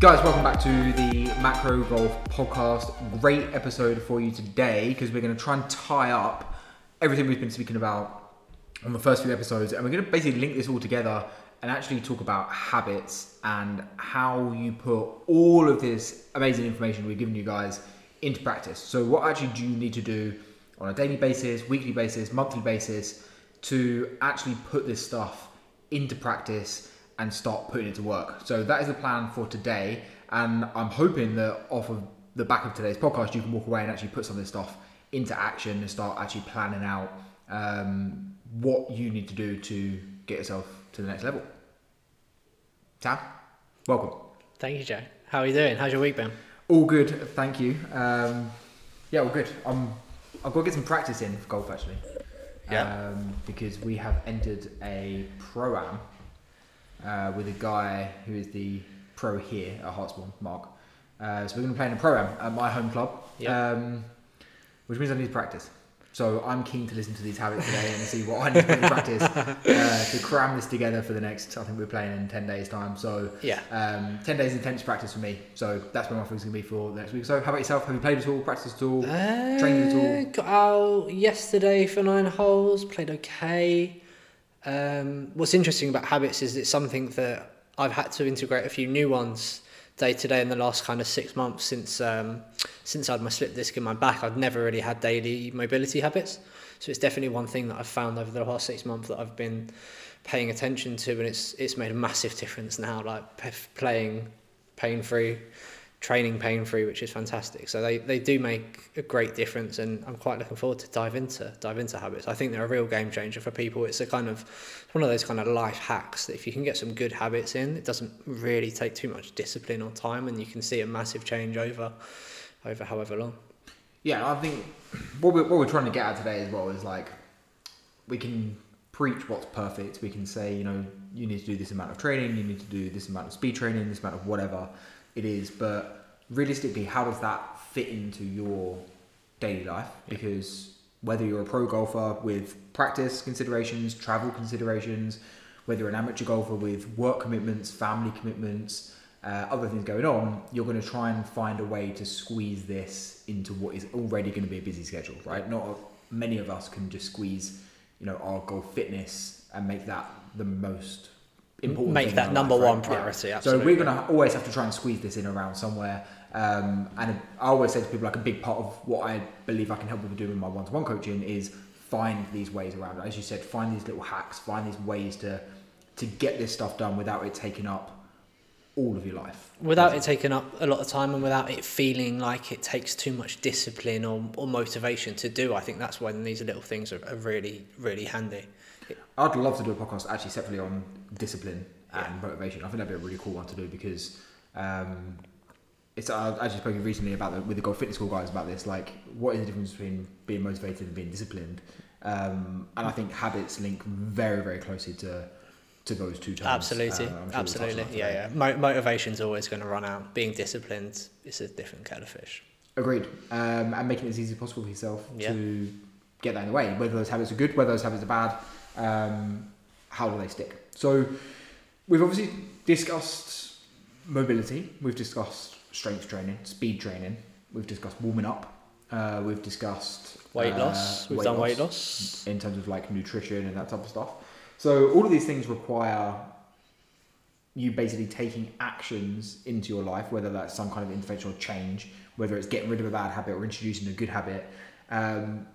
Guys, welcome back to the Macro Golf Podcast. Great episode for you today because we're going to try and tie up everything we've been speaking about on the first few episodes, and we're going to basically link this all together and actually talk about habits and how you put all of this amazing information we've given you guys into practice. So, what actually do you need to do on a daily basis, weekly basis, monthly basis to actually put this stuff into practice and start putting it to work? So, that is the plan for today, and I'm hoping that off of the back of today's podcast, you can walk away and actually put some of this stuff into action and start actually planning out um, what you need to do to get yourself to the next level. Sam, welcome. Thank you, Joe. How are you doing? How's your week been? All good, thank you. Um, yeah, all good. Um, I've got to get some practice in for golf actually. Yeah. Um, because we have entered a pro am uh, with a guy who is the pro here at Hartsbourne, Mark. Uh, so we're going to play in a pro am at my home club, Yeah. um, which means I need to practice. So I'm keen to listen to these habits today and see what I need to practice uh, to cram this together for the next. I think we're playing in ten days' time. So Yeah. um, 10 days intense practice for me. So that's where my focus is going to be for the next week. So, how about yourself? Have you played at all, practiced at all, trained at all? Uh, got out yesterday for nine holes, played okay. Um, what's interesting about habits is it's something that I've had to integrate a few new ones day to day in the last kind of six months since um, since I had my slip disc in my back. I've never really had daily mobility habits, so it's definitely one thing that I've found over the last six months that I've been paying attention to, and it's it's made a massive difference now. Like playing pain free, training pain free, which is fantastic. So they, they do make a great difference, and I'm quite looking forward to dive into dive into habits. I think they're a real game changer for people. It's a kind of one of those kind of life hacks that if you can get some good habits in, it doesn't really take too much discipline or time, and you can see a massive change over over however long. Yeah, I think what we're, what we're trying to get at today as well is like we can preach what's perfect. We can say, you know, you need to do this amount of training, you need to do this amount of speed training, this amount of whatever it is. But realistically, how does that fit into your daily life? Because whether you're a pro golfer with practice considerations, travel considerations, whether you're an amateur golfer with work commitments, family commitments, uh, other things going on, you're going to try and find a way to squeeze this into what is already going to be a busy schedule, right? Not many of us can just squeeze, you know, our golf fitness and make that the most important. Make that number life, right? one priority, Yeah. absolutely. So we're going to always have to try and squeeze this in around somewhere. Um, and I always say to people, like a big part of what I believe I can help people do in my one-to-one coaching is find these ways around it. As you said, find these little hacks, find these ways to to get this stuff done without it taking up all of your life. Without it taking up a lot of time and without it feeling like it takes too much discipline or, or motivation to do, I think that's when these little things are, are really, really handy. I'd love to do a podcast actually separately on discipline and motivation. I think that'd be a really cool one to do because um, it's. I actually spoke recently about the, with the golf fitness school guys about this. Like, what is the difference between being motivated and being disciplined? Um, and I think habits link very, very closely to to those two terms. Absolutely, I'm sure we'll absolutely, yeah, yeah. Mo- motivation's always going to run out. Being disciplined is a different kettle of fish. Agreed. Um, and making it as easy as possible for yourself Yeah. to get that in the way. Whether those habits are good, whether those habits are bad, um, how do they stick? So we've obviously discussed mobility. We've discussed strength training, speed training. We've discussed warming up. Uh, we've discussed Weight uh, loss, we've done weight loss. in terms of like nutrition and that type of stuff. So all of these things require you basically taking actions into your life, whether that's some kind of interventional change, whether it's getting rid of a bad habit or introducing a good habit, um,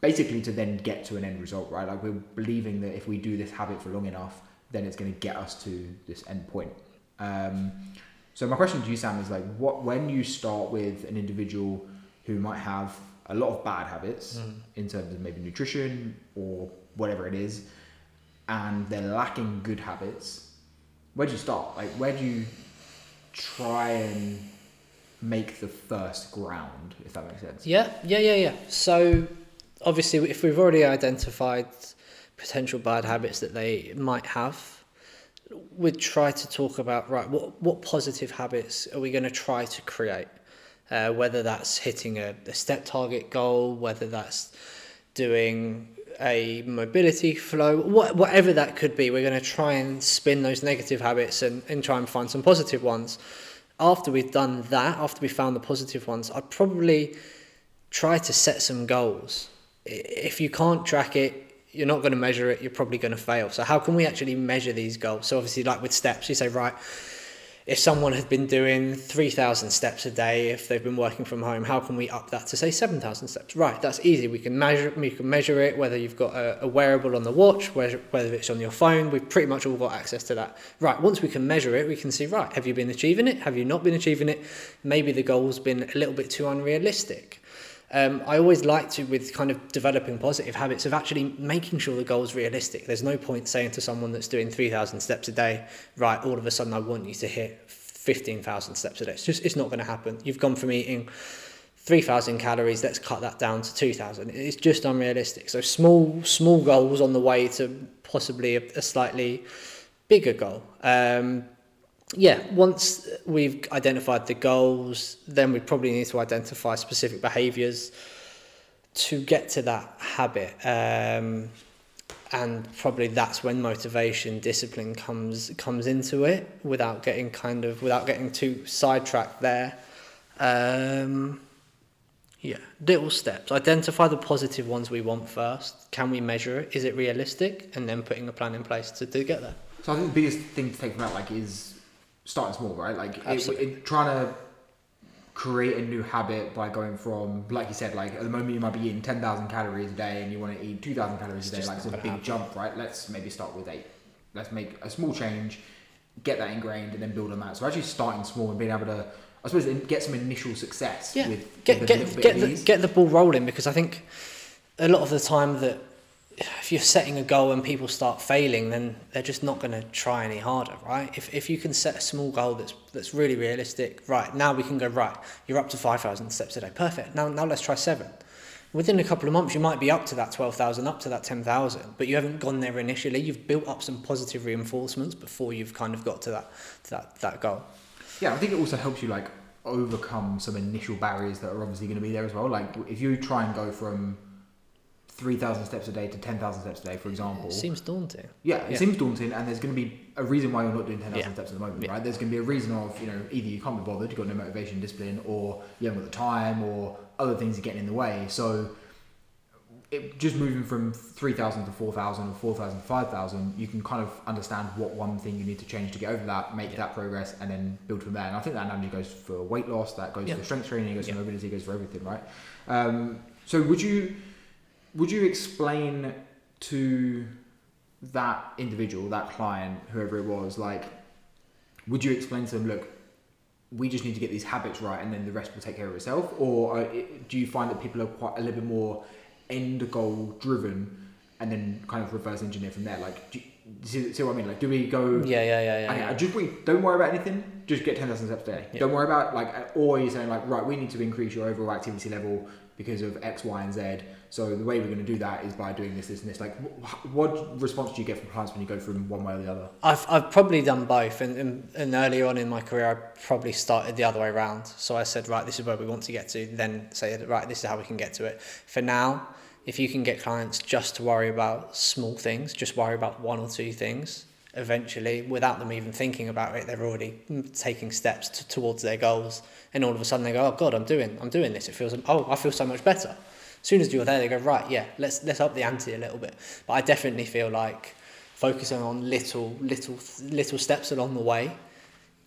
basically to then get to an end result, right? Like we're believing that if we do this habit for long enough, then it's going to get us to this end point. Um, so my question to you, Sam, is like, what when you start with an individual who might have a lot of bad habits in terms of maybe nutrition or whatever it is, and they're lacking good habits, where do you start? Like, where do you try and make the first ground, if that makes sense? Yeah, yeah, yeah, yeah. So obviously, if we've already identified potential bad habits that they might have, we'd try to talk about right what what positive habits are we going to try to create uh, whether that's hitting a, a step target goal whether that's doing a mobility flow what, whatever that could be we're going to try and spin those negative habits and, and try and find some positive ones after we've done that, after we found the positive ones, I'd probably try to set some goals. If you can't track it, you're not going to measure it, you're probably going to fail. So, how can we actually measure these goals? So, obviously, like with steps, you say, right, if someone had been doing 3,000 steps a day, if they've been working from home, how can we up that to say 7,000 steps? Right, that's easy. We can measure, we can measure it, whether you've got a, a wearable on the watch, whether, whether it's on your phone, we've pretty much all got access to that. Right, once we can measure it, we can see, right, have you been achieving it? Have you not been achieving it? Maybe the goal's been a little bit too unrealistic. Um, I always like to, with kind of developing positive habits, of actually making sure the goal is realistic. There's no point saying to someone that's doing 3,000 steps a day, right, all of a sudden I want you to hit 15,000 steps a day. It's just, it's not going to happen. You've gone from eating 3,000 calories, let's cut that down to 2,000. It's just unrealistic. So small, small goals on the way to possibly a, a slightly bigger goal. Um, yeah, once we've identified the goals, then we probably need to identify specific behaviours to get to that habit. Um, and probably that's when motivation, discipline comes comes into it without getting kind of without getting too sidetracked there. Um, yeah, little steps. Identify the positive ones we want first. Can we measure it? Is it realistic? And then putting a plan in place to, to get there. So I think the biggest thing to take from that like is starting small, right? Like it, it, trying to create a new habit by going from, like you said, like at the moment you might be eating 10,000 calories a day and you want to eat 2,000 calories a day. Like it's a big happen. jump, right? Let's maybe start with eight. Let's make a small change, get that ingrained, and then build on that. So actually starting small and being able to, I suppose, get some initial success. Yeah. With, get with get get the, get the ball rolling because I think a lot of the time that if you're setting a goal and people start failing, then they're just not going to try any harder, right? If, if you can set a small goal that's that's really realistic, right? Now we can go right. You're up to five thousand steps a day, perfect. Now now let's try seven. Within a couple of months, you might be up to that twelve thousand, up to that ten thousand, but you haven't gone there initially. You've built up some positive reinforcements before you've kind of got to that to that that goal. Yeah, I think it also helps you like overcome some initial barriers that are obviously going to be there as well. Like if you try and go from 3,000 steps a day to 10,000 steps a day, for example. It seems daunting. Yeah, it yeah. seems daunting, and there's going to be a reason why you're not doing 10,000 yeah. steps at the moment, yeah. right? There's going to be a reason of, you know, either you can't be bothered, you've got no motivation, discipline, or you haven't got the time, or other things are getting in the way. So, it, just moving from 3,000 to 4,000 or 4,000 to 5,000, you can kind of understand what one thing you need to change to get over that, make that progress, and then build from there. And I think that analogy goes for weight loss, that goes for strength training, it goes for mobility, it goes for everything, right? Um, so, would you would you explain to that individual, that client, whoever it was, like, would you explain to them, look, we just need to get these habits right, and then the rest will take care of itself, or uh, do you find that people are quite a little bit more end goal driven, and then kind of reverse engineer from there? Like, do you, see, see what I mean? Like, do we go? Yeah, yeah, yeah, yeah. yeah. Just we don't worry about anything. Just get ten thousand steps a day. Yeah. Don't worry about like, or you're saying like, right, we need to increase your overall activity level because of X, Y, and Z. So the way we're going to do that is by doing this, this, and this. Like, what response do you get from clients when you go from one way or the other? I've, I've probably done both, and, and, and earlier on in my career, I probably started the other way around. So I said, right, this is where we want to get to. Then say, right, this is how we can get to it. For now, if you can get clients just to worry about small things, just worry about one or two things, eventually, without them even thinking about it, they're already mm, taking steps to, towards their goals. And all of a sudden, they go, "Oh God, I'm doing, I'm doing this. It feels, oh, I feel so much better." As soon as you're there, they go, "Right, yeah, let's let's up the ante a little bit." But I definitely feel like focusing on little, little, little steps along the way,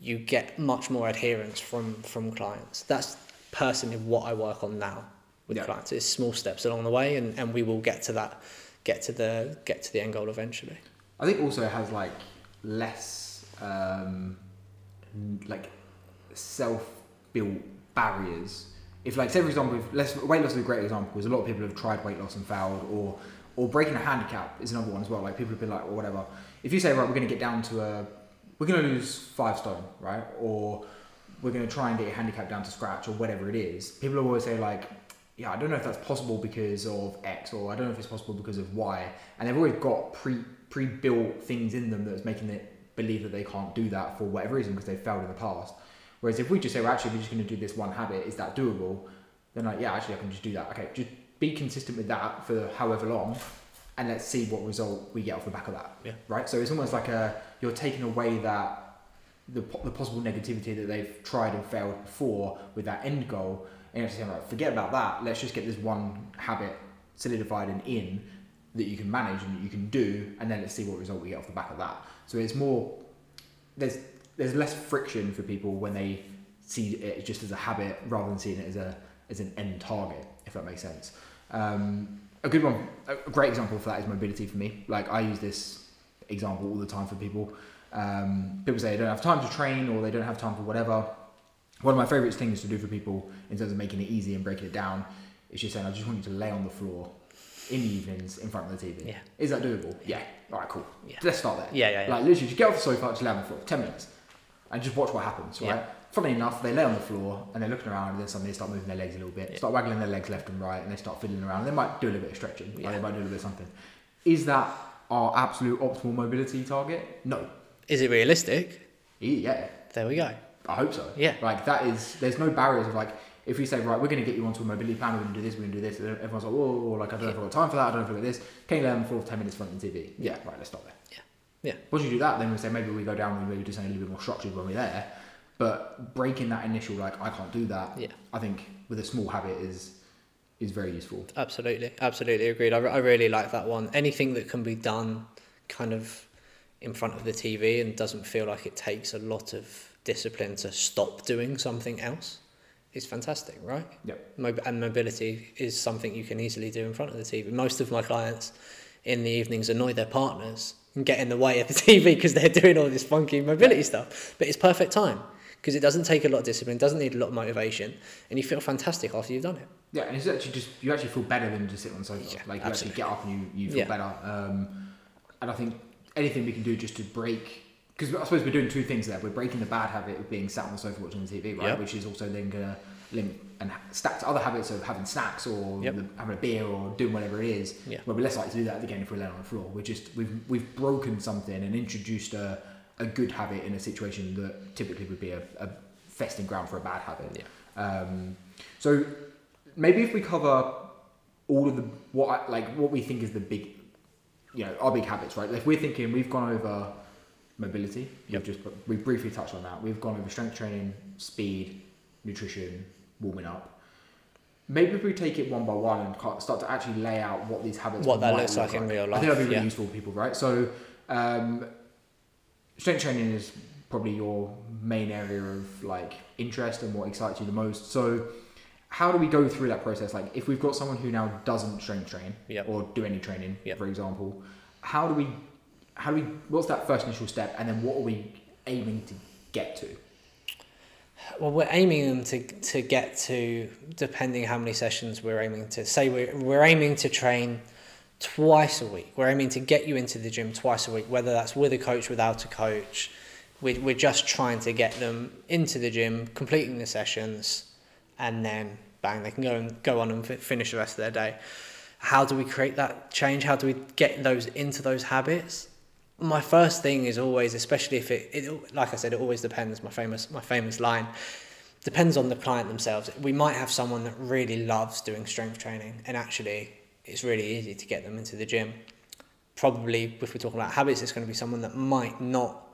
you get much more adherence from from clients. That's personally what I work on now with yeah. clients. It's small steps along the way, and, and we will get to that, get to the get to the end goal eventually. I think also it has like less um, like self-built barriers. If like say for example, if less, weight loss is a great example because a lot of people have tried weight loss and failed, or or breaking a handicap is another one as well. Like people have been like, or whatever. If you say right, we're going to get down to a, we're going to lose five stone, right, or we're going to try and get your handicap down to scratch or whatever it is. People always say like, yeah, I don't know if that's possible because of X, or I don't know if it's possible because of Y, and they've always got pre pre-built things in them that's making it believe that they can't do that for whatever reason because they've failed in the past. Whereas if we just say, well, actually, we're just going to do this one habit, is that doable? Then like, yeah, actually, I can just do that. Okay, just be consistent with that for however long, and let's see what result we get off the back of that. Yeah. Right. So it's almost like a you're taking away that the, the possible negativity that they've tried and failed before with that end goal, and you're saying, like, forget about that. Let's just get this one habit solidified and in that you can manage and that you can do, and then let's see what result we get off the back of that. So it's more there's there's less friction for people when they see it just as a habit rather than seeing it as a as an end target, if that makes sense. Um, a good one, a great example for that is mobility for me. Like I use this example all the time for people. Um, people say they don't have time to train or they don't have time for whatever. One of my favourite things to do for people in terms of making it easy and breaking it down is just saying, I just want you to lay on the floor in the evenings in front of the TV. Yeah. Is that doable? Yeah. All right, cool. Yeah. Let's start there. Yeah, yeah, yeah. Like literally, just get off the sofa, just lay on the floor, 10 minutes, and just watch what happens, right? Yeah. Funnily enough, they lay on the floor and they're looking around, and then suddenly they start moving their legs a little bit, Yeah. start waggling their legs left and right, and they start fiddling around. They might do a little bit of stretching, Yeah. they might do a little bit of something. Is that our absolute optimal mobility target? No. Is it realistic? Yeah, There we go. I hope so. Yeah. Like that is, there's no barriers of like, if we say, right, we're going to get you onto a mobility plan, we're going to do this, we're going to do this, and everyone's like, whoa, whoa, whoa, like, I don't know if I've got time for that, I don't know if I've got this. Can you lay on the floor for 10 minutes in front of the TV? Yeah, right, let's stop there. Yeah. Yeah. Once you do that, then we say maybe we go down and maybe do something a little bit more structured when we're there. But breaking that initial, like, I can't do that, Yeah. I think with a small habit is is very useful. Absolutely, absolutely agreed. I, I really like that one. Anything that can be done kind of in front of the TV and doesn't feel like it takes a lot of discipline to stop doing something else is fantastic, right? Yep. Mob- and mobility is something you can easily do in front of the TV. Most of my clients in the evenings annoy their partners and get in the way of the TV because they're doing all this funky mobility stuff. But it's perfect time because it doesn't take a lot of discipline, doesn't need a lot of motivation, and you feel fantastic after you've done it. Yeah, and it's actually just you actually feel better than just sitting on the sofa. Yeah, like you absolutely. actually get up and you, you feel Yeah. better. Um, and I think anything we can do just to break because I suppose we're doing two things there. We're breaking the bad habit of being sat on the sofa watching the TV, right? Yeah. Which is also then gonna link and stack to other habits of having snacks or Yep. the, having a beer or doing whatever it is. Yeah. We're less likely to do that again if we're laying on the floor. We're just we've we've broken something and introduced a, a good habit in a situation that typically would be a, a festing ground for a bad habit. Yeah. Um, so maybe if we cover all of the what I, like what we think is the big, you know, our big habits, right? If we're thinking we've gone over mobility, Yep. we've just we briefly touched on that. We've gone over strength training, speed, nutrition, warming up. Maybe if we take it one by one and start to actually lay out what these habits, What that looks look like in real life, I think that'd be really yeah. useful for people, right? So, um, strength training is probably your main area of like interest and what excites you the most. So, how do we go through that process? Like, if we've got someone who now doesn't strength train Yep. or do any training, Yep. for example, how do we, how do we, what's that first initial step, and then what are we aiming to get to? Well, we're aiming them to, to get to, depending how many sessions we're aiming to. Say we're, we're aiming to train twice a week. We're aiming to get you into the gym twice a week, whether that's with a coach, without a coach. we're, we're just trying to get them into the gym, completing the sessions, and then bang, they can go and go on and fi- finish the rest of their day. How do we create that change? How do we get those into those habits? My first thing is always, especially if it, it, like I said, it always depends. My famous, my famous line depends on the client themselves. We might have someone that really loves doing strength training, and actually, it's really easy to get them into the gym. Probably, if we're talking about habits, it's going to be someone that might not.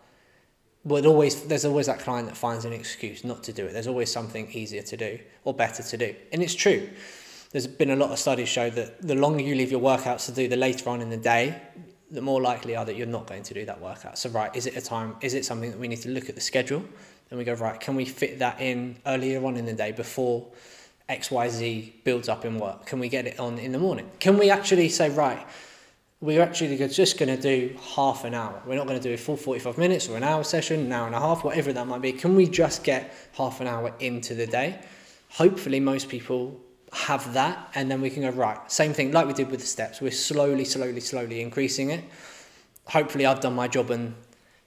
But always there's always that client that finds an excuse not to do it. There's always something easier to do or better to do, and it's true. There's been a lot of studies show that the longer you leave your workouts to do, the later on in the day, the more likely are that you're not going to do that workout. So, right, is it a time? Is it something that we need to look at the schedule? Then we go right. Can we fit that in earlier on in the day before X Y Z builds up in work? Can we get it on in the morning? Can we actually say right? We're actually just going to do half an hour. We're not going to do a full 45 minutes or an hour session, an hour and a half, whatever that might be. Can we just get half an hour into the day? Hopefully, most people have that, and then we can go right. Same thing like we did with the steps. We're slowly, slowly, slowly increasing it. Hopefully, I've done my job and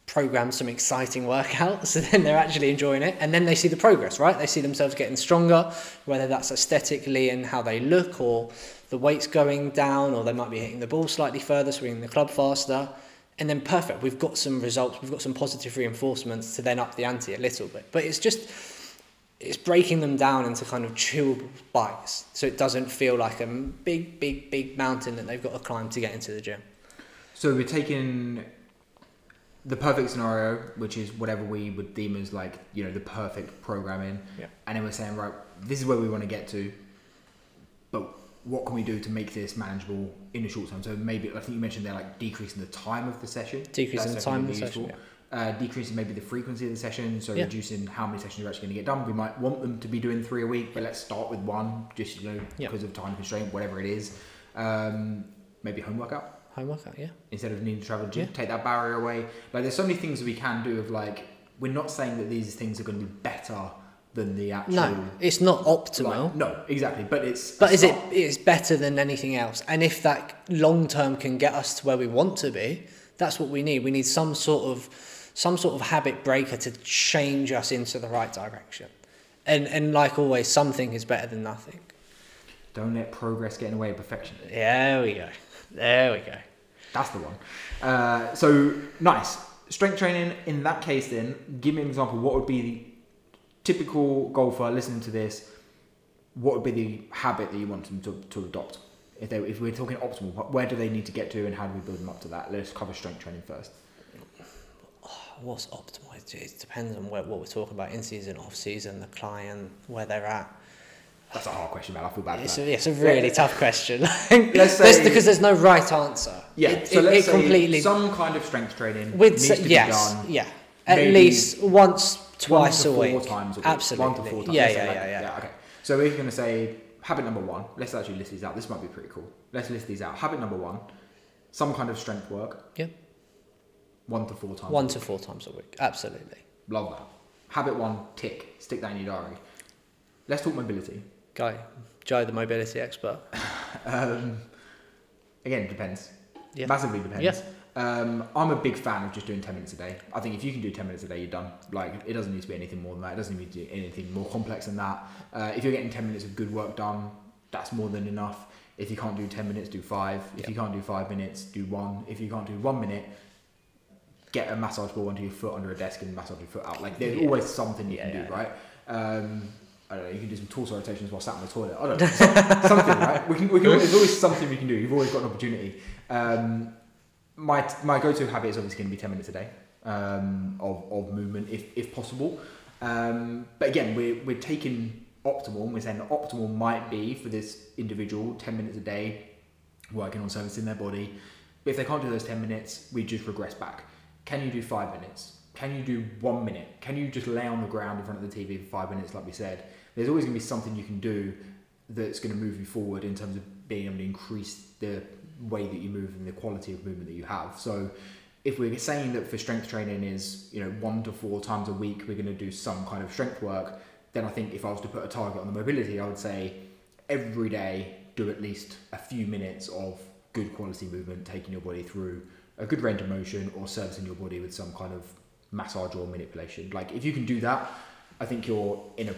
programmed some exciting workouts, so then they're actually enjoying it, and then they see the progress, right? They see themselves getting stronger, whether that's aesthetically and how they look, or the weight's going down, or they might be hitting the ball slightly further, swinging the club faster. And then perfect, we've got some results, we've got some positive reinforcements to then up the ante a little bit. But it's just it's breaking them down into kind of chewable bites so it doesn't feel like a big big big mountain that they've got to climb to get into the gym So we're taking the perfect scenario, which is whatever we would deem as like you know the perfect programming, Yeah. and then we're saying right, this is where we want to get to, but what can we do to make this manageable in the short term? So maybe I think you mentioned they're like decreasing the time of the session, Decreasing the time of the session, useful. Uh, decreasing maybe the frequency of the session, so Yeah. reducing how many sessions you're actually going to get done. We might want them to be doing three a week, but let's start with one, just you know Yeah. because of time constraint, whatever it is. Um, maybe home workout Home workout, yeah. instead of needing to travel to gym. Yeah. Take that barrier away. Like there's so many things we can do. Of like we're not saying that these things are going to be better than the actual. No, it's not optimal. like, no, exactly. But it's. But is it it's better than anything else? And if that long term can get us to where we want to be, that's what we need. We need some sort of some sort of habit breaker to change us into the right direction. And and like always, something is better than nothing. Don't let progress get in the way of perfection. There we go. There we go. That's the one. Uh, so nice strength training. In that case, then give me an example. What would be the typical golfer listening to this? What would be the habit that you want them to, to adopt? If, they, if we're talking optimal, where do they need to get to, and how do we build them up to that? Let's cover strength training first. What's optimal? It, depends on what, what we're talking about in season, off season, the client, where they're at. That's a hard question, man. I feel bad. It's a, it's a really tough question. Let's There's- say- because there's no right answer. Yeah, It, so it, let's it say completely some kind of strength training with needs to yes, be done. yeah, at least once, twice a four times a week. Absolutely. One to four times. Yeah, yeah, yeah, like- yeah, Okay. So we're going to say habit number one. Let's actually list these out. This might be pretty cool. Let's list these out. Habit number one: some kind of strength work. Yep. One to four times. One a to four times a week. Absolutely. Love that. Habit one: tick. Stick that in your diary. Let's talk mobility. Guy, Joe, the mobility expert. Um, again, depends. Yeah. Massively depends. Yeah. Um, I'm a big fan of just doing 10 minutes a day. I think if you can do 10 minutes a day, you're done. Like, it doesn't need to be anything more than that. It doesn't need to be anything more complex than that. Uh, if you're getting 10 minutes of good work done, that's more than enough. If you can't do 10 minutes, do five. If Yeah. you can't do five minutes, do one. If you can't do one minute, get a massage ball under your foot under a desk and massage your foot out. Like, there's Yeah. always something you Yeah, can do, right? Um, I don't know. You can do some torso rotations while sat in the toilet. I don't know. Some- something, right? We can, we can. There's always something we can do. You've always got an opportunity. Um, my my go-to habit is obviously going to be 10 minutes a day um, of, of movement if, if possible. Um, but again, we're, we're taking optimal and we're saying that optimal might be for this individual 10 minutes a day working on servicing their body. But if they can't do those 10 minutes, we just regress back. Can you do five minutes? Can you do one minute? Can you just lay on the ground in front of the TV for five minutes, like we said? There's always going to be something you can do that's going to move you forward in terms of being able to increase the way that you move and the quality of movement that you have. So, if we're saying that for strength training is you know one to four times a week, we're going to do some kind of strength work. Then I think if I was to put a target on the mobility, I would say every day do at least a few minutes of good quality movement, taking your body through a good range of motion or servicing your body with some kind of massage or manipulation. Like if you can do that, I think you're in a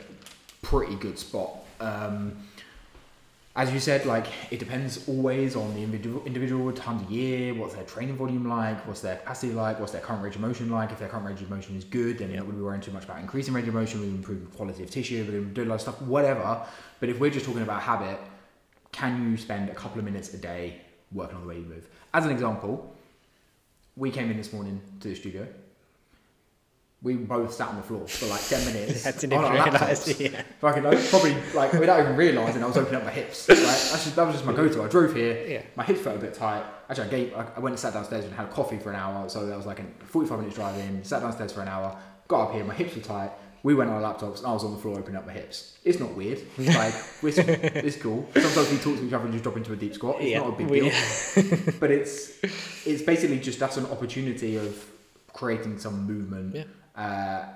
pretty good spot. Um, as you said, like it depends always on the individual, individual times of year, what's their training volume like, what's their capacity like, what's their current range of motion like. If their current range of motion is good, then we're not going to be worrying too much about increasing range of motion, we're improving quality of tissue, we're going to do a lot of stuff, whatever. But if we're just talking about habit, can you spend a couple of minutes a day working on the way you move? As an example, we came in this morning to the studio. We both sat on the floor for like 10 minutes. I didn't even laptops. realise. Yeah. Fucking, I probably like without even realising, I was opening up my hips. Just, that was just my go-to. I drove here. Yeah. My hips felt a bit tight. Actually, I gave. I went and sat downstairs and had a coffee for an hour. So that was like a 45 minutes drive in. Sat downstairs for an hour. Got up here. My hips were tight. We went on our laptops and I was on the floor opening up my hips. It's not weird. Like it's, it's cool. Sometimes we talk to each other and just drop into a deep squat. It's Yeah, not a big we- deal. but it's it's basically just that's an opportunity of creating some movement. Yeah. Uh,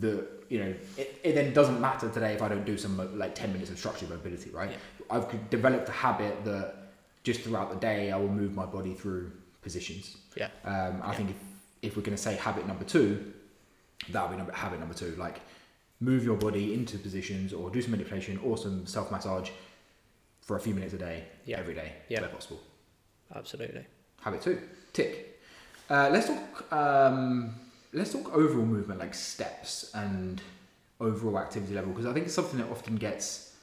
that you know it, it then doesn't matter today if I don't do some like 10 minutes of structured mobility right. I've developed a habit that just throughout the day I will move my body through positions Yeah. um, I think if, if we're going to say habit number two that would be number, habit number two like move your body into positions or do some manipulation or some self massage for a few minutes a day Yeah. every day Yeah. where possible Absolutely. Habit two, tick. Uh, let's talk. Um, let's talk overall movement, like steps and overall activity level, because I think it's something that often gets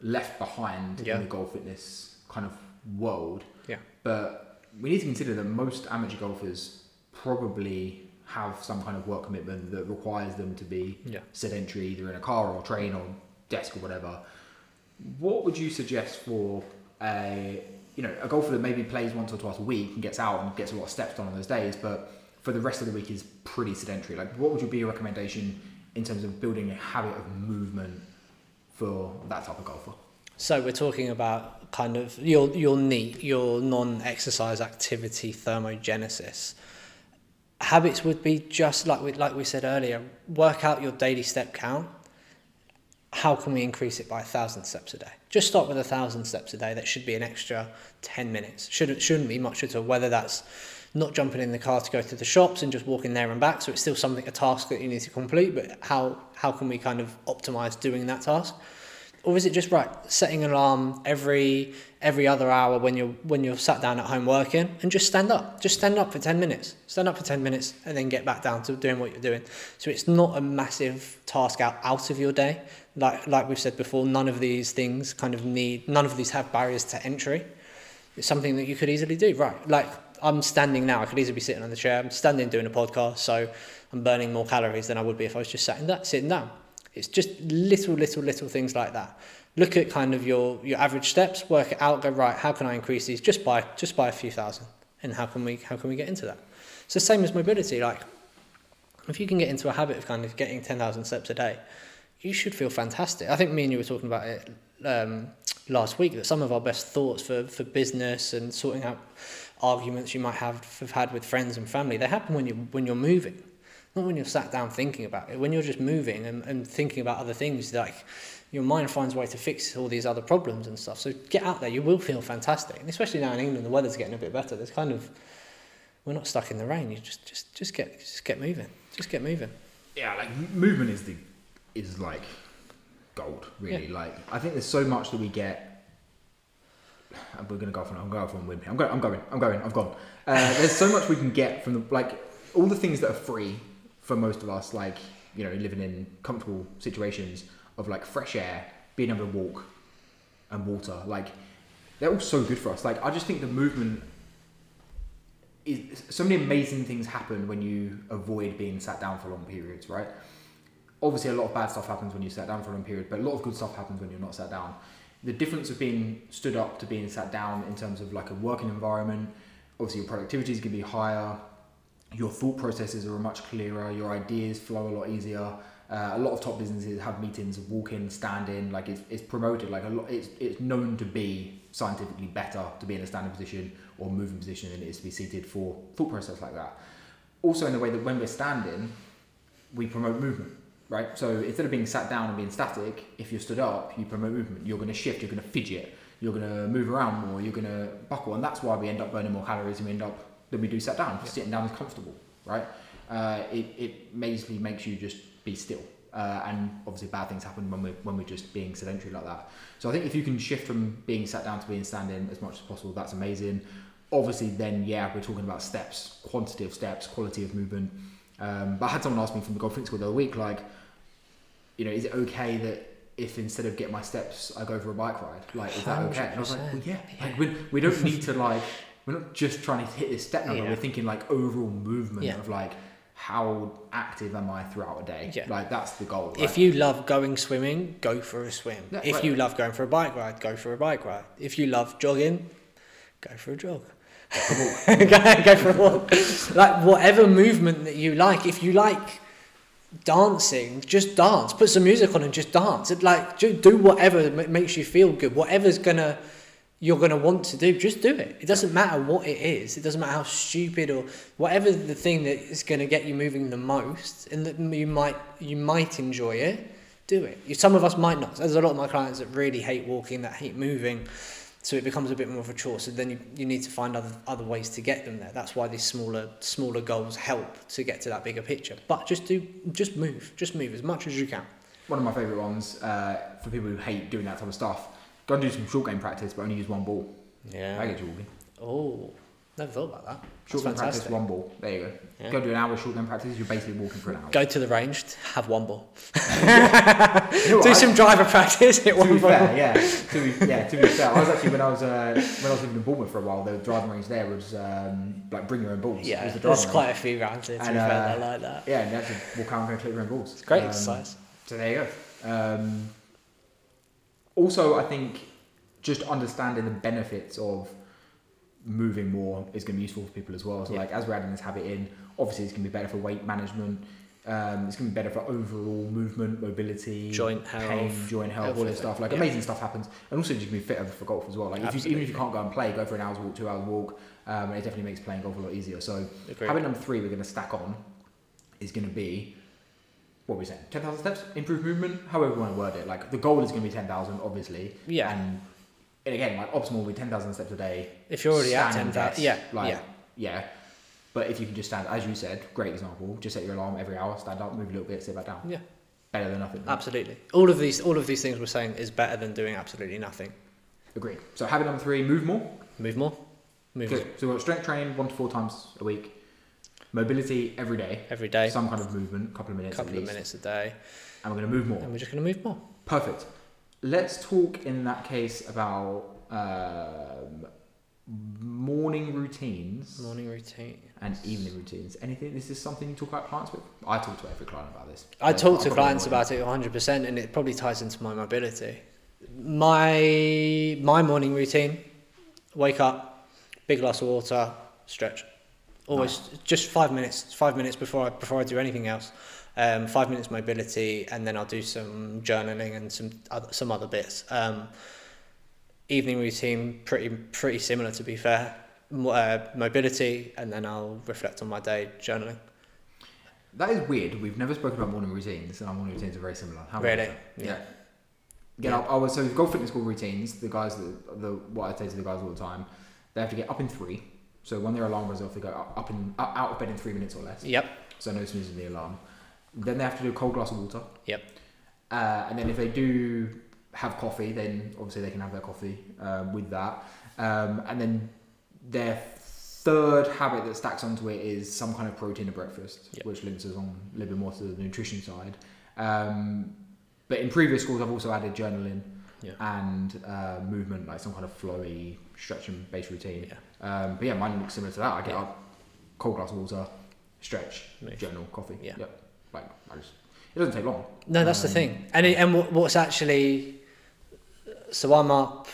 left behind Yeah. in the golf fitness kind of world. Yeah. But we need to consider that most amateur golfers probably have some kind of work commitment that requires them to be Yeah. sedentary, either in a car or train or desk or whatever. What would you suggest for a you know a golfer that maybe plays once or twice a week and gets out and gets a lot of steps done on those days, but for the rest of the week is pretty sedentary? Like, what would you be your recommendation in terms of building a habit of movement for that type of golfer? So we're talking about kind of your your NEAT, your non-exercise activity thermogenesis. Habits would be just like we like we said earlier. Work out your daily step count. How can we increase it by a thousand steps a day? Just start with a thousand steps a day. That should be an extra ten minutes. Shouldn't shouldn't be much at all. Whether that's not jumping in the car to go to the shops and just walking there and back. So it's still something a task that you need to complete. But how how can we kind of optimize doing that task? Or is it just right setting an alarm every every other hour when you're when you're sat down at home working and just stand up just stand up for 10 minutes stand up for 10 minutes and then get back down to doing what you're doing. So it's not a massive task out out of your day. Like like we've said before none of these things kind of need none of these have barriers to entry. It's something that you could easily do right. Like i'm standing now i could easily be sitting on the chair i'm standing doing a podcast so i'm burning more calories than i would be if i was just sitting that sitting down it's just little, little, little things like that. Look at kind of your, your average steps, work it out, go right, how can I increase these just by just by a few thousand? And how can we how can we get into that? The same as mobility, like if you can get into a habit of kind of getting ten thousand steps a day, you should feel fantastic. I think me and you were talking about it um, last week that some of our best thoughts for, for business and sorting out arguments you might have, have had with friends and family, they happen when you when you're moving not when you're sat down thinking about it when you're just moving and, and thinking about other things like your mind finds a way to fix all these other problems and stuff so get out there you will feel fantastic and especially now in england the weather's getting a bit better there's kind of we're not stuck in the rain you just just just get just get moving just get moving yeah, like movement is the is like gold, really. Like I think there's so much that we get. And we're gonna go off for. I'm going for one win. I'm going. I'm going. I'm going. I've gone. Uh, there's so much we can get from the like all the things that are free for most of us, like you know, living in comfortable situations of like fresh air, being able to walk, and water. Like they're all so good for us. Like I just think the movement is so many amazing things happen when you avoid being sat down for long periods, right? Obviously, a lot of bad stuff happens when you sat down for a long period, but a lot of good stuff happens when you're not sat down. The difference of being stood up to being sat down in terms of like a working environment, obviously your productivity is going to be higher, your thought processes are much clearer, your ideas flow a lot easier. Uh, a lot of top businesses have meetings of walking, standing, like it's, it's promoted, like a lot, it's, it's known to be scientifically better to be in a standing position or moving position than it is to be seated for thought process like that. Also, in the way that when we're standing, we promote movement, right? So instead of being sat down and being static, if you're stood up, you promote movement. You're going to shift, you're going to fidget, you're going to move around more, you're going to buckle, and that's why we end up burning more calories and we end up than we do sat down. Sitting down is comfortable, right? Uh, it, it basically makes you just be still. Uh, and obviously bad things happen when we're when we're just being sedentary like that. So I think if you can shift from being sat down to being standing as much as possible, that's amazing. Obviously, then yeah, we're talking about steps, quantity of steps, quality of movement. Um, but I had someone ask me from the golf school the other week, like, you know, is it okay that if instead of get my steps, I go for a bike ride? Like, is that okay? And I was like, well, yeah. Like, we, we don't need to like, we're not just trying to hit this step number. Yeah. We're thinking like overall movement Yeah. of like, how active am I throughout a day? Yeah. Like that's the goal. If you love going swimming, go for a swim. If right. you love going for a bike ride, go for a bike ride. If you love jogging, go for a jog. go, go for a walk. like whatever movement that you like. If you like dancing, just dance. Put some music on and just dance. It, like do, do whatever makes you feel good. Whatever's gonna you're gonna want to do, just do it. It doesn't matter what it is. It doesn't matter how stupid or whatever the thing that is gonna get you moving the most, and that you might you might enjoy it. Do it. Some of us might not. There's a lot of my clients that really hate walking, that hate moving. So it becomes a bit more of a chore. So then you, you need to find other other ways to get them there. That's why these smaller smaller goals help to get to that bigger picture. But just do just move, just move as much as you can. one of my favourite ones uh, for people who hate doing that type of stuff. Go and do some short game practice, but only use one ball. I Yeah. get you walking. Oh, Never thought about that. That's Short game practice, fantastic. one ball. There you go. Yeah. Go do an hour of short game practice. You're basically walking for an hour. Go to the range, have one ball. You know what, Do I- some driver practice, hit to be ball. fair, yeah. To be, yeah, to be fair, I was actually when I was uh, when I was living in Bournemouth for a while. The driving range there was um, like bring your own balls. Yeah, was the there's driving quite a few rounds here, to And, be fair, uh, like that. Yeah, and you actually walk out and go collect your own balls. It's great Um, exercise. So there you go. Um, also, I think just understanding the benefits of moving more is going to be useful for people as well. So, Yeah. like as we're adding this habit in, obviously it's going to be better for weight management. Um, it's going to be better for overall movement, mobility, Joint pain, health, joint health, all this stuff. Like Yeah. amazing stuff happens, and also you can be fitter for golf as well. Like if you, even if you can't go and play, go for an hour's walk, two hours walk. Um, and it definitely makes playing golf a lot easier. So Agreed. habit number three, we're going to stack on, is going to be what are we saying? Ten thousand steps, improve movement. However you want to word it. Like the goal is going to be ten thousand, obviously. Yeah. And, and again, like optimal will be ten thousand steps a day. If you're already at standing 10,000, yeah, Like, yeah. yeah. But if you can just stand, as you said, great example. Just set your alarm every hour, stand up, move a little bit, sit back down. Yeah, Better than nothing. absolutely. All of these, all of these things we're saying is better than doing absolutely nothing. Agreed. So habit number three: move more. Move more, move more So we've got strength training one to four times a week, mobility every day, every day, some kind of movement, couple of a minutes couple at of minutes a day, and we're going to move more. and we're just going to move more. Perfect. Let's talk in that case about um, morning routines Morning routine. and evening routines. Anything? This is something you talk about clients with. I talk to every client about this. I talk to clients about it 100%, and it probably ties into my mobility. My my morning routine: wake up, big glass of water, stretch. Always just five minutes. Five minutes before I before I do anything else. Um, five minutes mobility, and then I'll do some journaling and some other, some other bits. Um, evening routine pretty pretty similar to be fair. Uh, mobility, and then I'll reflect on my day, journaling. That is weird. We've never spoken about morning routines, and our morning routines are very similar. How Really? that? Yeah. Get up. Oh, so we've got fitness school routines. The guys, that, the what I say to the guys all the time, they have to get up in three. So when their alarm goes off, they go up, up in out of bed in three minutes or less. Yep. So no snoozing the alarm. Then they have to do a cold glass of water. Yep. Uh, and then if they do have coffee, then obviously they can have their coffee um, with that. Um, and then their third habit that stacks onto it is some kind of protein at breakfast, Yep. which links us on a little bit more to the nutrition side. Um, but in previous schools, I've also added journaling Yeah. and uh, movement, like some kind of flowy stretching based routine. Yeah. Um, but yeah, mine looks similar to that. I get Yeah. up, cold glass of water, stretch, Move. journal, coffee. Yeah. Yep. Like I just, it doesn't take long. No, that's the Um, thing. And it, and what's actually so I'm up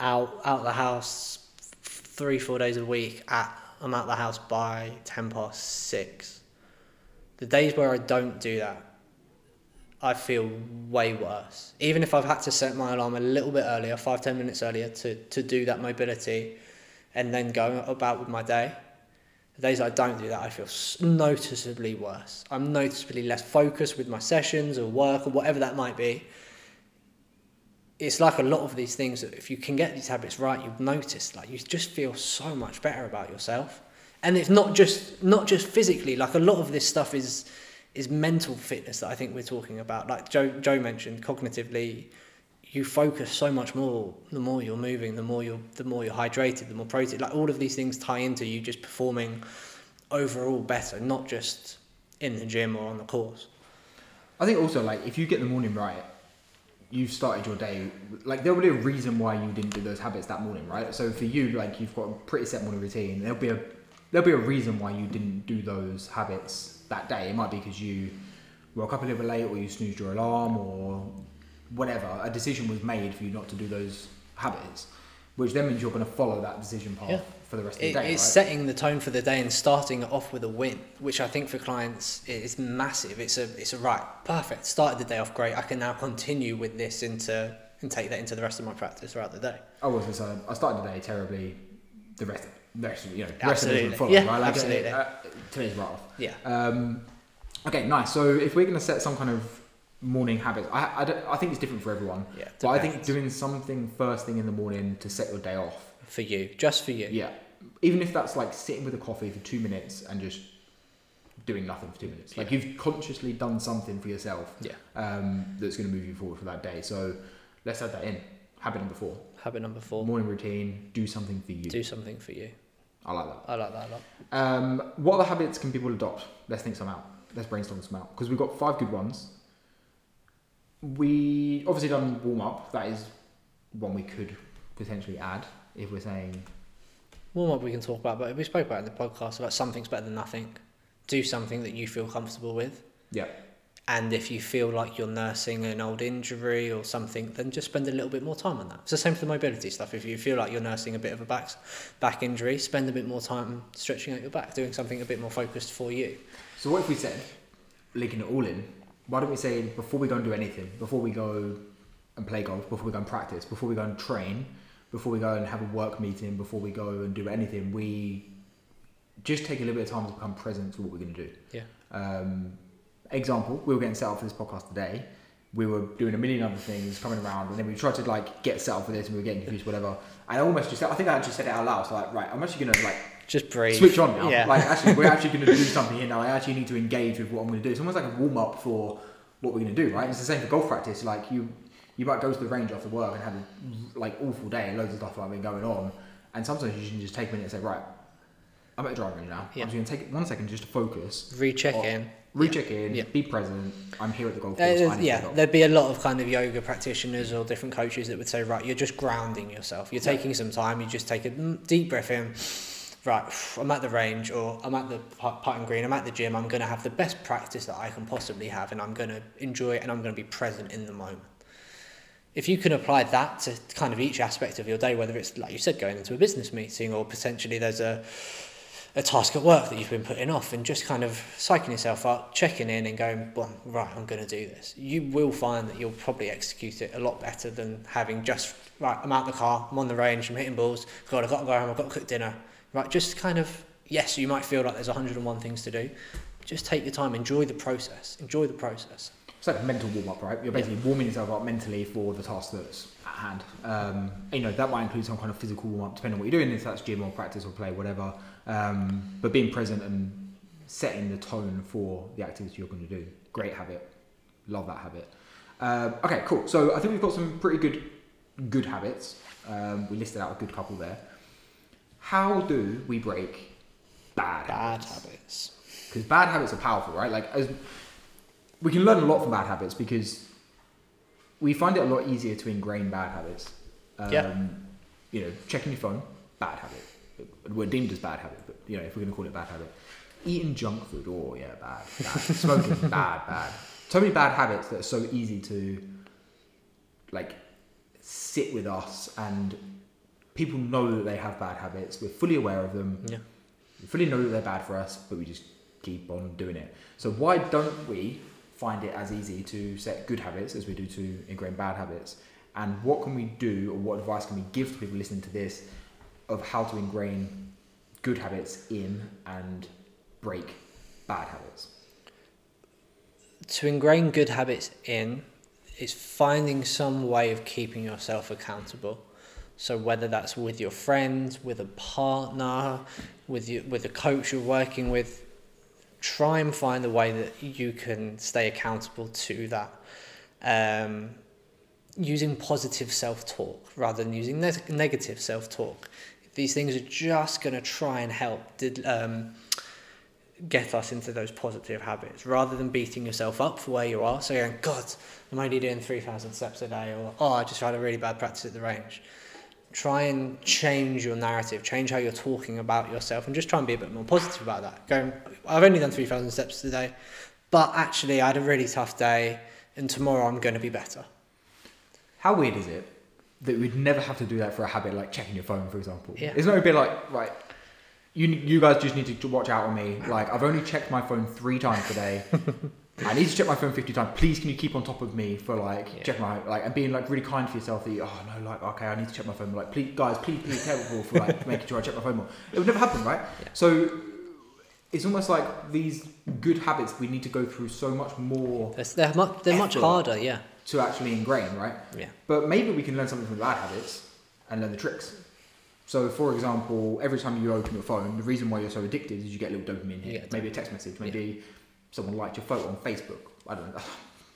out out the house three four days a week. At I'm out the house by ten past six. The days where I don't do that, I feel way worse. Even if I've had to set my alarm a little bit earlier, five ten minutes earlier, to to do that mobility, and then go about with my day. The days I don't do that, I feel noticeably worse. I'm noticeably less focused with my sessions or work or whatever that might be. It's like a lot of these things that if you can get these habits right, you've noticed like you just feel so much better about yourself. And it's not just not just physically. Like a lot of this stuff is is mental fitness that I think we're talking about. Like Joe Joe mentioned, cognitively, you focus so much more the more you're moving, the more you're the more you're hydrated, the more protein. Like all of these things tie into you just performing overall better, not just in the gym or on the course. I think also like if you get the morning right, you've started your day. Like there will be a reason why you didn't do those habits that morning, right? So for you, like you've got a pretty set morning routine. There'll be a there'll be a reason why you didn't do those habits that day. It might be because you woke up a little bit late, or you snoozed your alarm, or whatever. A decision was made for you not to do those habits, which then means you're going to follow that decision path Yeah. for the rest of It, the day, it's right? setting the tone for the day and starting it off with a win, which I think for clients is massive. It's a it's a right, perfect. Started the day off great. I can now continue with this into and take that into the rest of my practice throughout the day. I was gonna say I started the day terribly. The rest, the rest, you know, the rest of it Absolutely. follow, Yeah, right? Like, absolutely. Uh, today's right off. Yeah. Um, okay, nice. So if we're going to set some kind of morning habits, I, I, I think it's different for everyone. Yeah. But I think doing something first thing in the morning to set your day off. for you, just for you. Yeah. Even if that's like sitting with a coffee for two minutes and just doing nothing for two minutes. Like you've consciously done something for yourself Yeah. um, that's going to move you forward for that day. So let's add that in. Habit number four. Habit number four: Morning routine, do something for you. do something for you. I like that. I like that a lot. Um, what other habits can people adopt? Let's think some out. Let's brainstorm some out because we've got five good ones. We obviously done warm up. That is one we could potentially add if we're saying Warm up we can talk about, but we spoke about in the podcast about something's better than nothing. Do something that you feel comfortable with. yeah, And if you feel like you're nursing an old injury or something, then just spend a little bit more time on that. It's the same for the mobility stuff. If you feel like you're nursing a bit of a back back injury, spend a bit more time stretching out your back, doing something a bit more focused for you. So what if we said, linking it all in, why don't we say before we go and do anything, before we go and play golf, before we go and practice, before we go and train, before we go and have a work meeting, before we go and do anything, we just take a little bit of time to become present to what we're going to do. Yeah. Um, example, we were getting set up for this podcast today. We were doing a million other things coming around, and then we tried to like get set up for this, and we were getting confused, whatever. And I almost just, I think I actually said it out loud. So like, right, I'm actually gonna like Just breathe. switch on now. Yeah. Like actually, we're actually going to do something here now. I actually need to engage with what I'm going to do. It's almost like a warm up for what we're going to do, right? It's the same for golf practice. Like you, you might go to the range after work and have a like awful day, loads of stuff like been going on, and sometimes you can just take a minute and say, right, I'm at the driving range now. Yeah. I'm just going to take one second just to focus, Recheck Oh, in. recheck in, Yeah. be present. I'm here at the golf Uh, course. Need yeah, golf. there'd be a lot of kind of yoga practitioners or different coaches that would say, right, you're just grounding yourself. You're Yeah. taking some time. You just take a deep breath in. Right, I'm at the range or I'm at the put- putting green. I'm at the gym. I'm going to have the best practice that I can possibly have, and I'm going to enjoy it, and I'm going to be present in the moment. If you can apply that to kind of each aspect of your day, whether it's like you said, going into a business meeting, or potentially there's a a task at work that you've been putting off and just kind of psyching yourself up, checking in and going, well, right, I'm going to do this. You will find that you'll probably execute it a lot better than having just, right, I'm out the car, I'm on the range, I'm hitting balls, God, I've got to go home, I've got to cook dinner. Right, just kind of, yes, you might feel like there's 101 things to do. Just take your time, enjoy the process, enjoy the process. It's like a mental warm up, right? You're basically warming yourself up mentally for the task that's at hand. Um, you know, that might include some kind of physical warm up, depending on what you're doing, if that's gym or practice or play, whatever. Um, but being present and setting the tone for the activity you're going to do. Great habit. Love that habit. Um, okay, cool. So I think we've got some pretty good good habits. Um, we listed out a good couple there. How do we break bad, Bad habits? because bad habits are powerful, right? Like as we can learn a lot from bad habits because we find it a lot easier to ingrain bad habits. Um, Yeah. You know, checking your phone, bad habit. We're deemed as bad habit, but you know, if we're going to call it bad habit, eating junk food, oh yeah, bad, bad. Smoking, bad, bad. So many bad habits that are so easy to like sit with us and people know that they have bad habits. We're fully aware of them. Yeah. We fully know that they're bad for us, but we just keep on doing it. So why don't we find it as easy to set good habits as we do to ingrain bad habits? And what can we do, or what advice can we give to people listening to this, of how to ingrain good habits in and break bad habits? to ingrain good habits in is finding some way of keeping yourself accountable. So whether that's with your friends, with a partner, with you, with a coach you're working with, try and find a way that you can stay accountable to that. Um, using positive self-talk rather than using ne- negative self-talk. These things are just going to try and help did, um, get us into those positive habits rather than beating yourself up for where you are. So going, God, I'm only doing 3,000 steps a day, or oh, I just had a really bad practice at the range. Try and change your narrative, change how you're talking about yourself, and just try and be a bit more positive about that. Going, I've only done 3,000 steps today, but actually, I had a really tough day, and tomorrow I'm going to be better. How weird is it that we'd never have to do that for a habit like checking your phone, for example? Yeah. It's not a bit like, right, you, you guys just need to watch out on me. Like, I've only checked my phone three times today. I need to check my phone 50 times. Please, can you keep on top of me for like, Yeah. check my, like, and being like really kind to yourself that you, oh no, like, okay, I need to check my phone. Like, please, guys, please, please, careful for like making sure I check my phone more. It would never happen, right? Yeah. So, it's almost like these good habits we need to go through so much more They're, they're much, they're much harder, yeah. to actually ingrain, right? Yeah. But maybe we can learn something from bad habits and learn the tricks. So, for example, every time you open your phone, the reason why you're so addicted is you get a little dopamine hit. Maybe a text message, maybe someone liked your photo on Facebook. I don't know.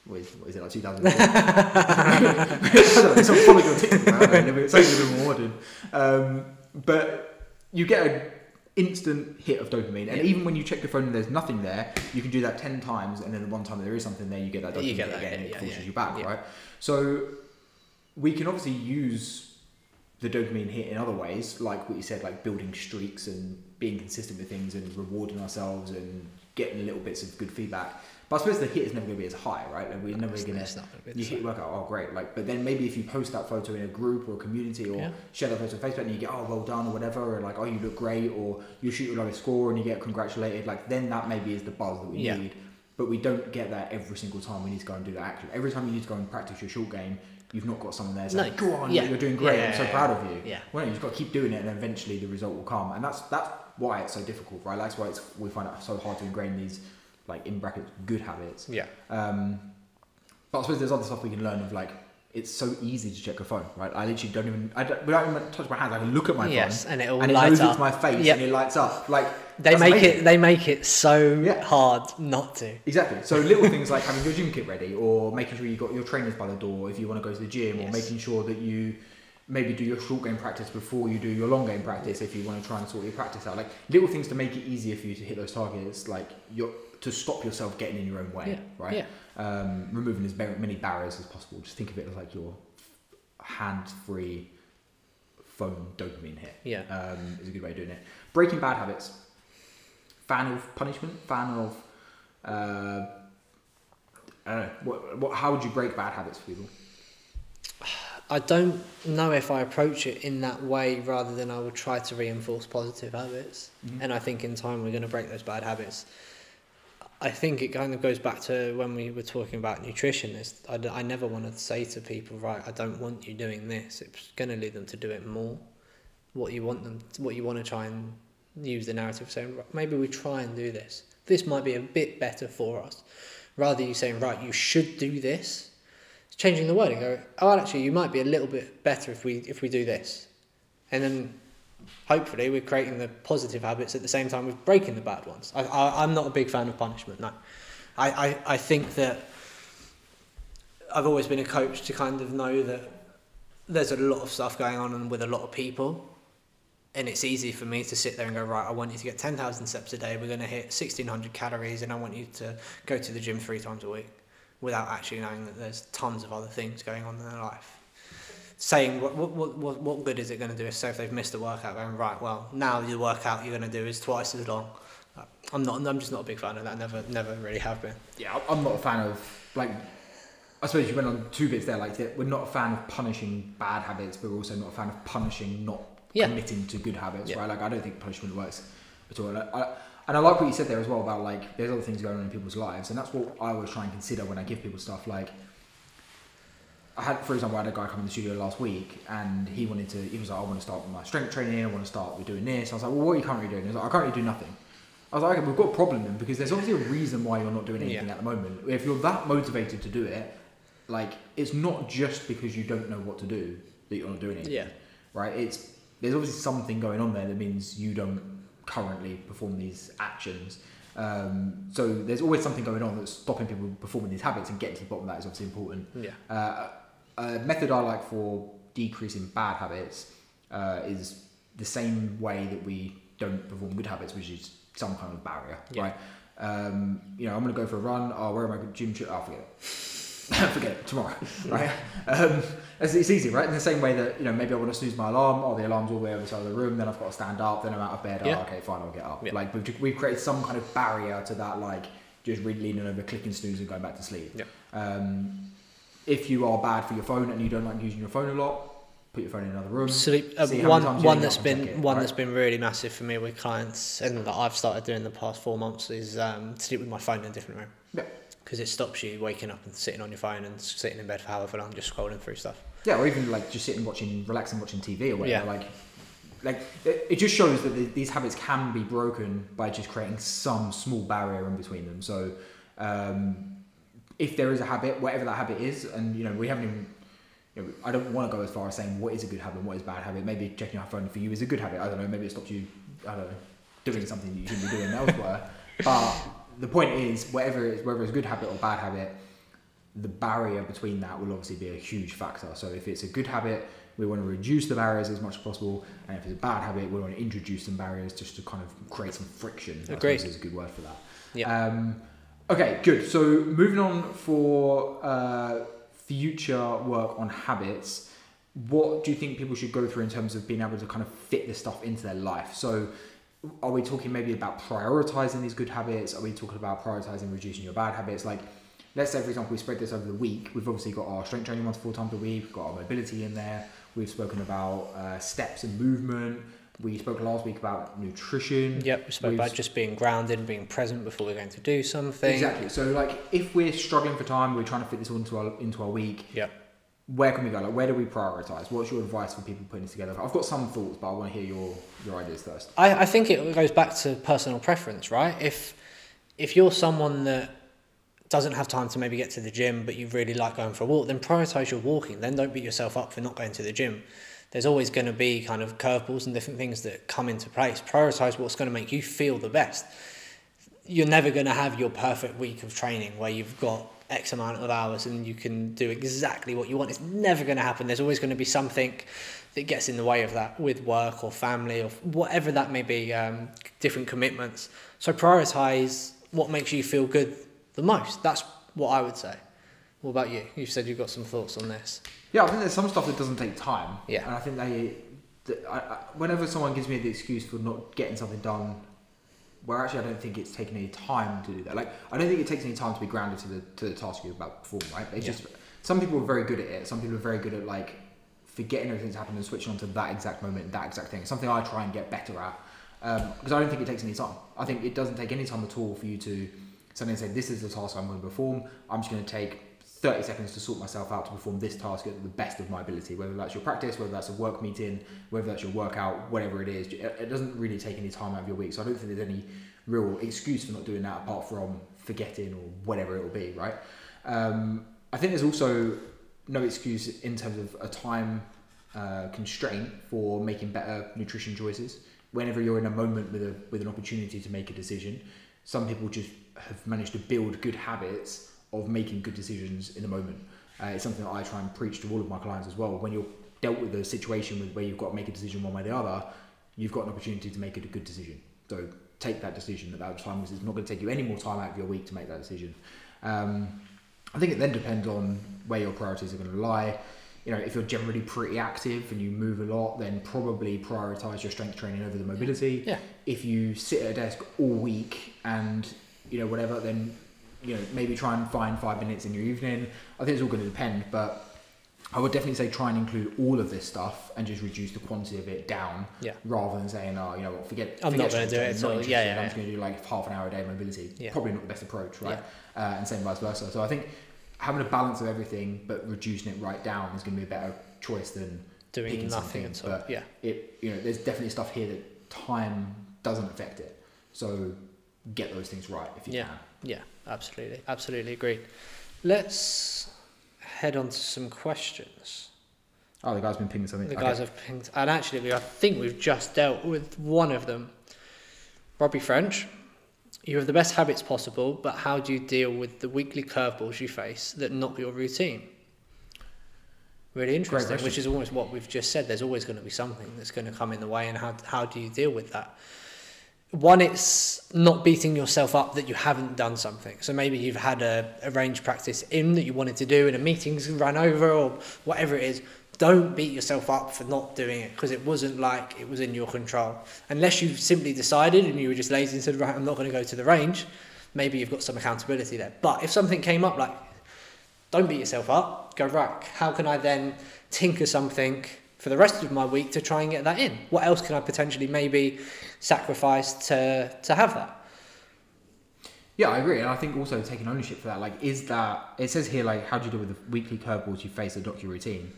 What is, what is it like 2004? I don't know. Someone followed you TikTok. I don't know. It's only a bit more modern. Um, but you get an instant hit of dopamine. And Yeah. even when you check your phone and there's nothing there, you can do that ten times, and then the one time there is something there, you get that dopamine You get that again, and it yeah, forces yeah, you back, right? So we can obviously use the dopamine hit in other ways, like what you said, like building streaks and being consistent with things and rewarding ourselves and getting little bits of good feedback. But I suppose the hit is never going to be as high, right? Like we're never It's- going it's to. not gonna be the You hit work out, oh great, like. But then maybe if you post that photo in a group or a community or Yeah. share that photo on Facebook and you get oh well done or whatever, or like oh you look great, or you shoot your lowest score and you get congratulated, like then that maybe is the buzz that we Yeah. need. But we don't get that every single time we need to go and do that action. Every time you need to go and practice your short game, you've not got someone there saying, No. "Go on, Yeah. you're doing great. I'm so Yeah. proud of you." Yeah. Well, no, you've got to keep doing it, and eventually the result will come. And that's that's why it's so difficult, right? That's why it's we find it so hard to ingrain these, like in brackets, good habits. Yeah. Um, but I suppose there's other stuff we can learn of like it's so easy to check a phone, right? I literally don't even I don't, without even touch my hands. I can look at my Yes, phone and and it light knows up. my face Yep. and it lights up. Like They that's make amazing. it. They make it so Yeah. hard not to. Exactly. So little things like having your gym kit ready, or making sure you got your trainers by the door if you want to go to the gym, or making sure that you maybe do your short game practice before you do your long game practice if you want to try and sort your practice out. Like little things to make it easier for you to hit those targets, like your to stop yourself getting in your own way, Yeah. right? Yeah. Um, removing as many barriers as possible. Just think of it as like your hand-free phone dopamine hit Yeah. um, is a good way of doing it. Breaking bad habits. Fan of punishment. Fan of. Uh, I don't know. What, what, how would you break bad habits for people? I don't know if I approach it in that way rather than I would try to reinforce positive habits. Mhm. And I think in time we're going to break those bad habits. I think it kind of goes back to when we were talking about nutrition. I, I never want to say to people, right, I don't want you doing this. It's going to lead them to do it more. What you want them, what you want to try and use the narrative saying, maybe we try and do this. This might be a bit better for us. Rather you saying, right, you should do this it's changing the wording. go, oh, actually, you might be a little bit better if we if we do this, and then hopefully we're creating the positive habits at the same time with breaking the bad ones. I, I I'm not a big fan of punishment. No, I, I I think that I've always been a coach to kind of know that there's a lot of stuff going on with a lot of people. And it's easy for me to sit there and go, right, I want you to get 10,000 steps a day. We're going to hit 1,600 calories and I want you to go to the gym three times a week without actually knowing that there's tons of other things going on in their life. Saying what what what what, good is it going to do? if say if they've missed a workout, going right, well now the workout you're going to do is twice as long. I'm not. I'm just not a big fan of that. Never, never really have been. Yeah, I'm not a fan of like. I suppose you went on two bits there. Like we're not a fan of punishing bad habits, but we're also not a fan of punishing not Yeah. committing to good habits, Yeah. right? Like I don't think punishment works at all. And I, and I like what you said there as well about like there's other things going on in people's lives, and that's what I always try and consider when I give people stuff. Like I had, for example, I had a guy come in the studio last week, and he wanted to. He was like, "I want to start with my strength training. I want to start with doing this." I was like, "Well, what are you currently doing?" He was like, "I currently do nothing." I was like, okay, we've got a problem then because there's obviously a reason why you're not doing anything Yeah. at the moment. If you're that motivated to do it, like it's not just because you don't know what to do that you're not doing it. Yeah. Right? It's there's obviously something going on there that means you don't currently perform these actions. Um, so there's always something going on that's stopping people performing these habits and getting to the bottom of that is obviously important. Yeah. Uh, a method I like for decreasing bad habits uh, is the same way that we don't perform good habits, which is some kind of barrier, Yeah. right? Um, you know, I'm going to go for a run. Oh, where am I? Gym? Ch- oh, forget it. forget it tomorrow, right? Um, it's, it's easy, right? In the same way that you know, maybe I want to snooze my alarm. Oh, the alarm's all the way over the side of the room. Then I've got to stand up. Then I'm out of bed. Yeah. Oh, okay, fine, I'll get up. Yeah. Like we've, we've created some kind of barrier to that, like just really leaning over, clicking snooze, and going back to sleep. Yeah. Um, if you are bad for your phone and you don't like using your phone a lot, put your phone in another room. Sleep. Uh, See how many one one that's been it, one right? that's been really massive for me with clients, and that I've started doing the past four months is um, sleep with my phone in a different room. Yeah. Because it stops you waking up and sitting on your phone and sitting in bed for however long, just scrolling through stuff. Yeah, or even like just sitting watching, relaxing, watching TV or whatever. Yeah. Like, like it, just shows that the, these habits can be broken by just creating some small barrier in between them. So, um, if there is a habit, whatever that habit is, and you know we haven't even. You know, I don't want to go as far as saying what is a good habit and what is a bad habit. Maybe checking your phone for you is a good habit. I don't know. Maybe it stops you. I don't know, doing something that you shouldn't be doing elsewhere. But the point is, whatever it is, whether it's a good habit or bad habit, the barrier between that will obviously be a huge factor. So if it's a good habit, We want to reduce the barriers as much as possible, and if it's a bad habit, we want to introduce some barriers just to kind of create some friction. Agreed. is a good word for that. Yeah. Um, okay, good. So moving on for uh, future work on habits, what do you think people should go through in terms of being able to kind of fit this stuff into their life? So are we talking maybe about prioritizing these good habits? Are we talking about prioritizing reducing your bad habits? Like, let's say, for example, we spread this over the week. We've obviously got our strength training once four times a week. We've got our mobility in there. We've spoken about uh, steps and movement. We spoke last week about nutrition. Yep, we spoke We've- about just being grounded, and being present before we're going to do something. Exactly. So, like, if we're struggling for time, we're trying to fit this all into our into our week. Yep. Where can we go? Like, where do we prioritize? What's your advice for people putting this together? I've got some thoughts, but I want to hear your your ideas first. I, I think it goes back to personal preference, right? If if you're someone that doesn't have time to maybe get to the gym, but you really like going for a walk, then prioritize your walking. Then don't beat yourself up for not going to the gym. There's always going to be kind of curveballs and different things that come into place. Prioritize what's going to make you feel the best. You're never going to have your perfect week of training where you've got X amount of hours and you can do exactly what you want. It's never going to happen. There's always going to be something that gets in the way of that with work or family or whatever that may be, um, different commitments. So prioritize what makes you feel good the most. That's what I would say. What about you? You said you've got some thoughts on this. Yeah, I think there's some stuff that doesn't take time. Yeah. And I think they, the, I, I, whenever someone gives me the excuse for not getting something done, where actually I don't think it's taken any time to do that. Like I don't think it takes any time to be grounded to the to the task you're about to perform. Right? It's Yeah. just some people are very good at it. Some people are very good at like forgetting everything that's happened and switching on to that exact moment, that exact thing. Something I try and get better at um, because I don't think it takes any time. I think it doesn't take any time at all for you to suddenly say, "This is the task I'm going to perform. I'm just going to take 30 seconds to sort myself out to perform this task at the best of my ability." Whether that's your practice, whether that's a work meeting, whether that's your workout, whatever it is, it doesn't really take any time out of your week. So I don't think there's any real excuse for not doing that apart from forgetting or whatever it will be, right? Um, I think there's also no excuse in terms of a time uh, constraint for making better nutrition choices. Whenever you're in a moment with a with an opportunity to make a decision, some people just have managed to build good habits of making good decisions in the moment. Uh, it's something that I try and preach to all of my clients as well. When you're dealt with a situation with, where you've got to make a decision one way or the other, you've got an opportunity to make it a good decision. So take that decision at that time because it's not going to take you any more time out of your week to make that decision. Um, I think it then depends on where your priorities are going to lie. You know, if you're generally pretty active and you move a lot, then probably prioritize your strength training over the mobility. Yeah. If you sit at a desk all week and you know whatever, then you know maybe try and find five minutes in your evening. I think it's all going to depend, but I would definitely say try and include all of this stuff and just reduce the quantity of it down Yeah. rather than saying, oh, you know what, forget. I'm forget not gonna do it training, at not all. interested, Yeah, yeah, I'm yeah. just going to do like half an hour a day mobility. Yeah. Probably not the best approach, right? Uh, and same vice versa. So I think having a balance of everything but reducing it right down is going to be a better choice than Doing picking nothing something. at all. But Yeah. it, you know, there's definitely stuff here that time doesn't affect it. So get those things right if you Yeah. can. Yeah, absolutely. Absolutely agreed. Let's head on to some questions. Oh, the guy's been pinging something. The Okay. guys have pinged, and actually, we, I think we've just dealt with one of them. Robbie French, you have the best habits possible, but how do you deal with the weekly curveballs you face that knock your routine? Really interesting, which is almost what we've just said. There's always going to be something that's going to come in the way, and how, how do you deal with that? One, it's not beating yourself up that you haven't done something. So maybe you've had a, a range practice in that you wanted to do, and a meeting's ran over, or whatever it is. Don't beat yourself up for not doing it because it wasn't like it was in your control. Unless you simply decided and you were just lazy and said, right, I'm not going to go to the range, maybe you've got some accountability there. But if something came up, like, don't beat yourself up, go, right, how can I then tinker something for the rest of my week to try and get that in? What else can I potentially maybe sacrifice to, to have that? Yeah, I agree, and I think also taking ownership for that. Like, is that it says here like how do you deal with the weekly curveballs you face dock your routine?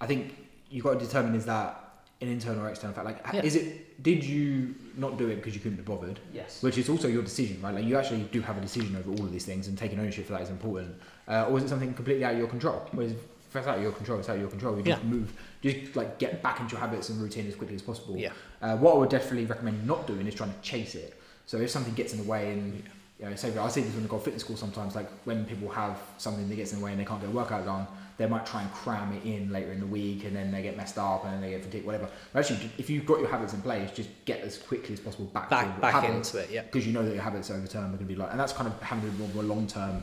I think you've got to determine is that an internal or external fact. Like, Yeah. is it did you not do it because you couldn't be bothered? Yes. Which is also your decision, right? Like, you actually do have a decision over all of these things, and taking ownership for that is important. Uh, or is it something completely out of your control? Whereas if it's out of your control, it's out of your control. You just Yeah. move, just like get back into your habits and routine as quickly as possible. Yeah. Uh, what I would definitely recommend not doing is trying to chase it. So if something gets in the way and you know, say I see this when I go to fitness school sometimes, like when people have something that gets in the way and they can't get a workout done, they might try and cram it in later in the week, and then they get messed up, and then they get fatigued, whatever. But actually, if you've got your habits in place, just get as quickly as possible back Back back habits, into it. Yeah. because you know that your habits over time are going to be like, and that's kind of having a more long term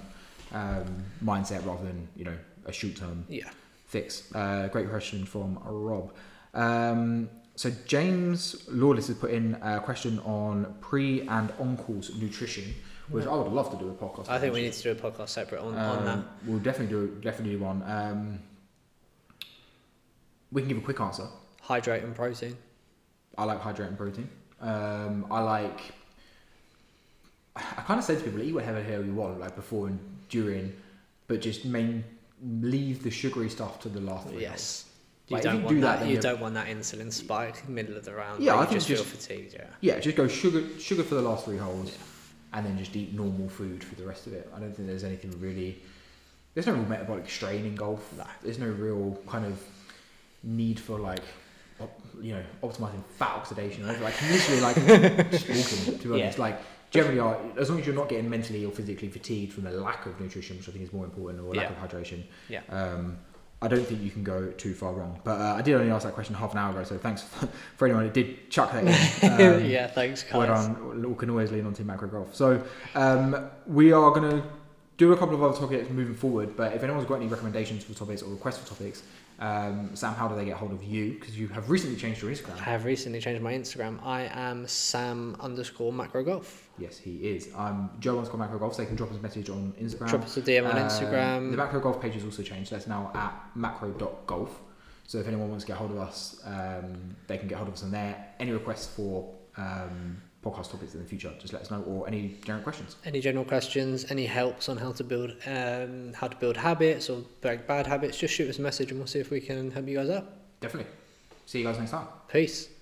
um, mindset rather than you know a short term Yeah. fix. Uh, great question from Rob. Um, so James Lawless has put in a question on pre and on course nutrition, which I would love to do a podcast. I think we need to do a podcast separate on, on that. Um, We'll definitely do definitely do one. Um, we can give a quick answer. Hydrate and protein. I like hydrating protein. Um, I like. I kind of say to people, eat whatever the hell you want, like before and during, but just main leave the sugary stuff to the last. three. Yes. You Like, don't you want do that, that. you don't want that insulin spike middle of the round. Yeah, I you think just feel fatigued. Yeah. Yeah, just go sugar sugar for the last three holes, Yeah. and then just eat normal food for the rest of it. I don't think there's anything really. There's no real metabolic strain in golf. No. There's no real kind of need for like, you know, optimizing fat oxidation. Like literally, like just walking. To be honest, Yeah. like generally, are as long as you're not getting mentally or physically fatigued from the lack of nutrition, which I think is more important, or lack Yeah. of hydration. Yeah. Um, I don't think you can go too far wrong. But uh, I did only ask that question half an hour ago, so thanks for anyone who did chuck that in. Um, yeah. Thanks, guys. We can always lean on Team Macro Golf. So um, we are going to do a couple of other topics moving forward. But if anyone's got any recommendations for topics or requests for topics, um, Sam, how do they get hold of you? Because you have recently changed your Instagram. I have recently changed my Instagram. I am Sam underscore macro golf. Yes, he is. I'm Joe underscore Macro Golf. So they can drop us a message on Instagram. Drop us a DM on Um, Instagram. The Macro Golf page has also changed. That's now at macro.golf. So if anyone wants to get hold of us, um, they can get hold of us on there. Any requests for um, podcast topics in the future, just let us know, or any general questions. Any general questions? Any helps on how to build um, how to build habits or break bad habits? Just shoot us a message and we'll see if we can help you guys out. Definitely. See you guys next time. Peace.